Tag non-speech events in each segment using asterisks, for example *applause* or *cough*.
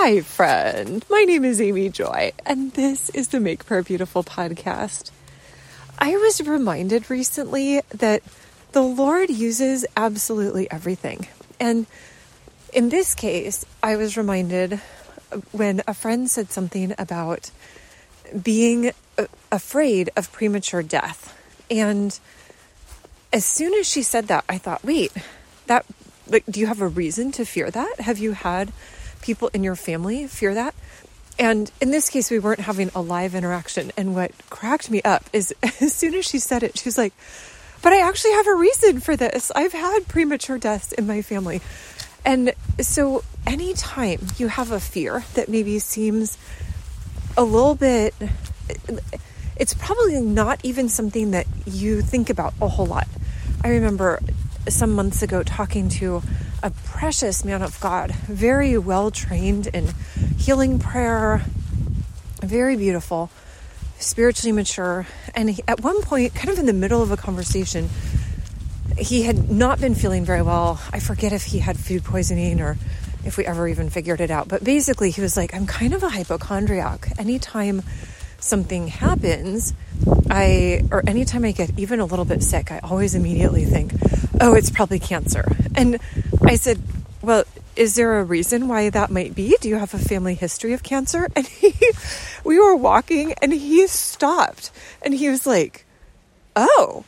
Hi, friend. My name is Amy Joy, and this is the Make Prayer Beautiful podcast. I was reminded recently that the Lord uses absolutely everything. And in this case, I was reminded when a friend said something about being afraid of premature death. And as soon as she said that, I thought, wait, that like do you have a reason to fear that? Have you had people in your family fear that? And in this case, we weren't having a live interaction. And what cracked me up is *laughs* as soon as she said it, she was like, but I actually have a reason for this. I've had premature deaths in my family. And so, anytime you have a fear that maybe seems a little bit, it's probably not even something that you think about a whole lot. I remember some months ago talking to a precious man of God, very well trained in healing prayer, very beautiful, spiritually mature. And he, at one point, kind of in the middle of a conversation, he had not been feeling very well. I forget if he had food poisoning or if we ever even figured it out. But basically, he was like, I'm kind of a hypochondriac. Anytime something happens, I, or anytime I get even a little bit sick, I always immediately think, oh, it's probably cancer. And I said, well, is there a reason why that might be? Do you have a family history of cancer? *laughs* And he, we were walking and he stopped and he was like, oh,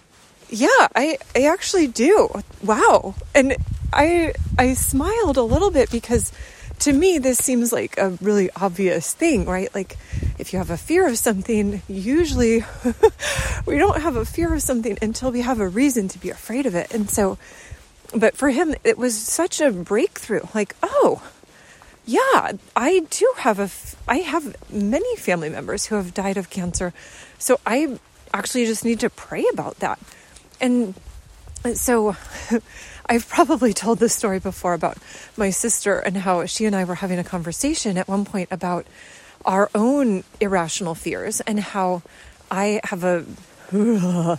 yeah, I, I actually do. Wow. And I, I smiled a little bit because to me, this seems like a really obvious thing, right? Like, if you have a fear of something, usually *laughs* we don't have a fear of something until we have a reason to be afraid of it. And so, but for him, it was such a breakthrough like, oh, yeah, I do have a, I have many family members who have died of cancer. So I actually just need to pray about that. And so *laughs* I've probably told this story before about my sister and how she and I were having a conversation at one point about our own irrational fears and how I have a *laughs*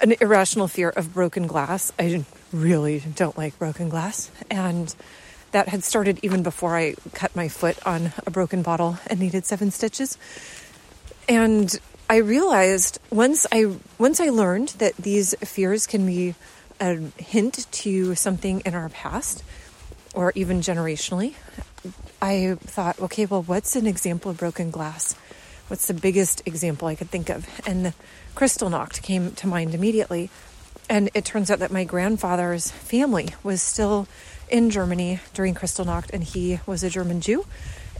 an irrational fear of broken glass. I really don't like broken glass and that had started even before I cut my foot on a broken bottle and needed seven stitches. And I realized once I once I learned that these fears can be a hint to something in our past or even generationally, I thought, okay, well, what's an example of broken glass? What's the biggest example I could think of? And Kristallnacht came to mind immediately. And it turns out that my grandfather's family was still in Germany during Kristallnacht, and he was a German Jew.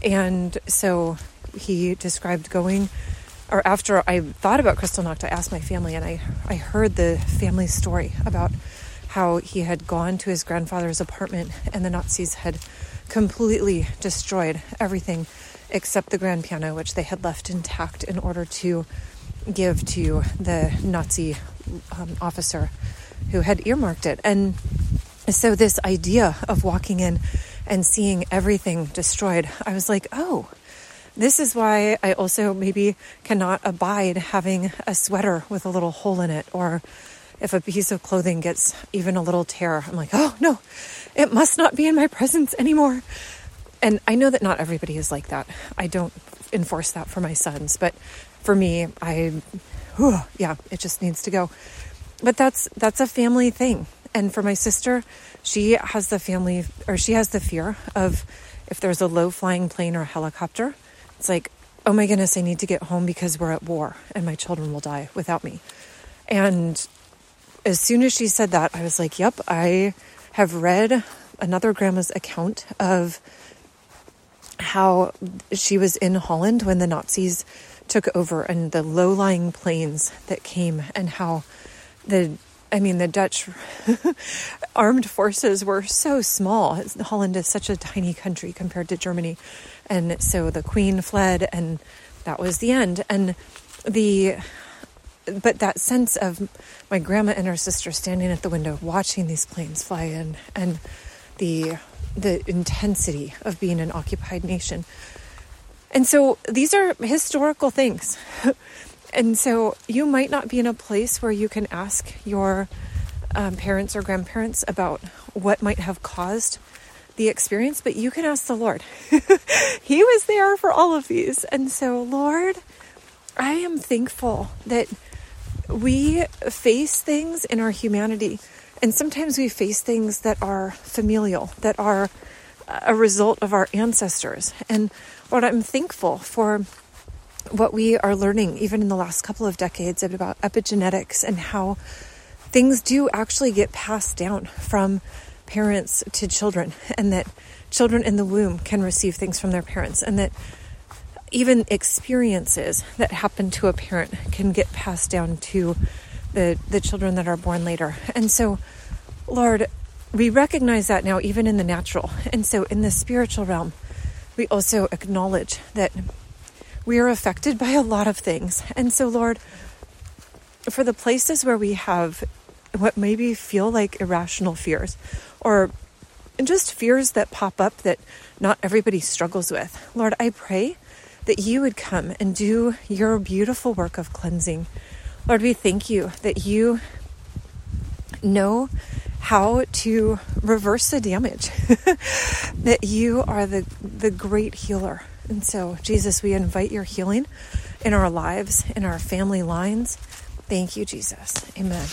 And so he described going or after I thought about Kristallnacht, I asked my family and I, I heard the family story about how he had gone to his grandfather's apartment and the Nazis had completely destroyed everything except the grand piano, which they had left intact in order to give to the Nazi um, officer who had earmarked it. And so, this idea of walking in and seeing everything destroyed, I was like, oh, this is why I also maybe cannot abide having a sweater with a little hole in it, or if a piece of clothing gets even a little tear, I'm like, oh no, it must not be in my presence anymore. And I know that not everybody is like that. I don't enforce that for my sons, but for me, I, whew, yeah, it just needs to go. But that's that's a family thing. And for my sister, she has the family, or she has the fear of if there's a low flying plane or a helicopter it's like, oh my goodness, I need to get home because we're at war and my children will die without me. And as soon as she said that, I was like, yep, I have read another grandma's account of how she was in Holland when the Nazis took over and the low lying planes that came and how the I mean, the Dutch *laughs* armed forces were so small. Holland is such a tiny country compared to Germany. And so the queen fled, and that was the end. And the, but that sense of my grandma and her sister standing at the window watching these planes fly in, and the, the intensity of being an occupied nation. And so these are historical things. *laughs* And so you might not be in a place where you can ask your um, parents or grandparents about what might have caused the experience, but you can ask the Lord. *laughs* he was there for all of these. And so, Lord, I am thankful that we face things in our humanity. And sometimes we face things that are familial, that are a result of our ancestors. And Lord, I'm thankful for what we are learning, even in the last couple of decades, about epigenetics and how things do actually get passed down from parents to children, and that children in the womb can receive things from their parents, and that even experiences that happen to a parent can get passed down to the, the children that are born later. And so, Lord, we recognize that now, even in the natural. And so, in the spiritual realm, we also acknowledge that we are affected by a lot of things. And so, Lord, for the places where we have what maybe feel like irrational fears or just fears that pop up that not everybody struggles with, Lord, I pray that you would come and do your beautiful work of cleansing. Lord, we thank you that you know how to reverse the damage, *laughs* that you are the, the great healer. And so, Jesus, we invite your healing in our lives, in our family lines. Thank you, Jesus. Amen.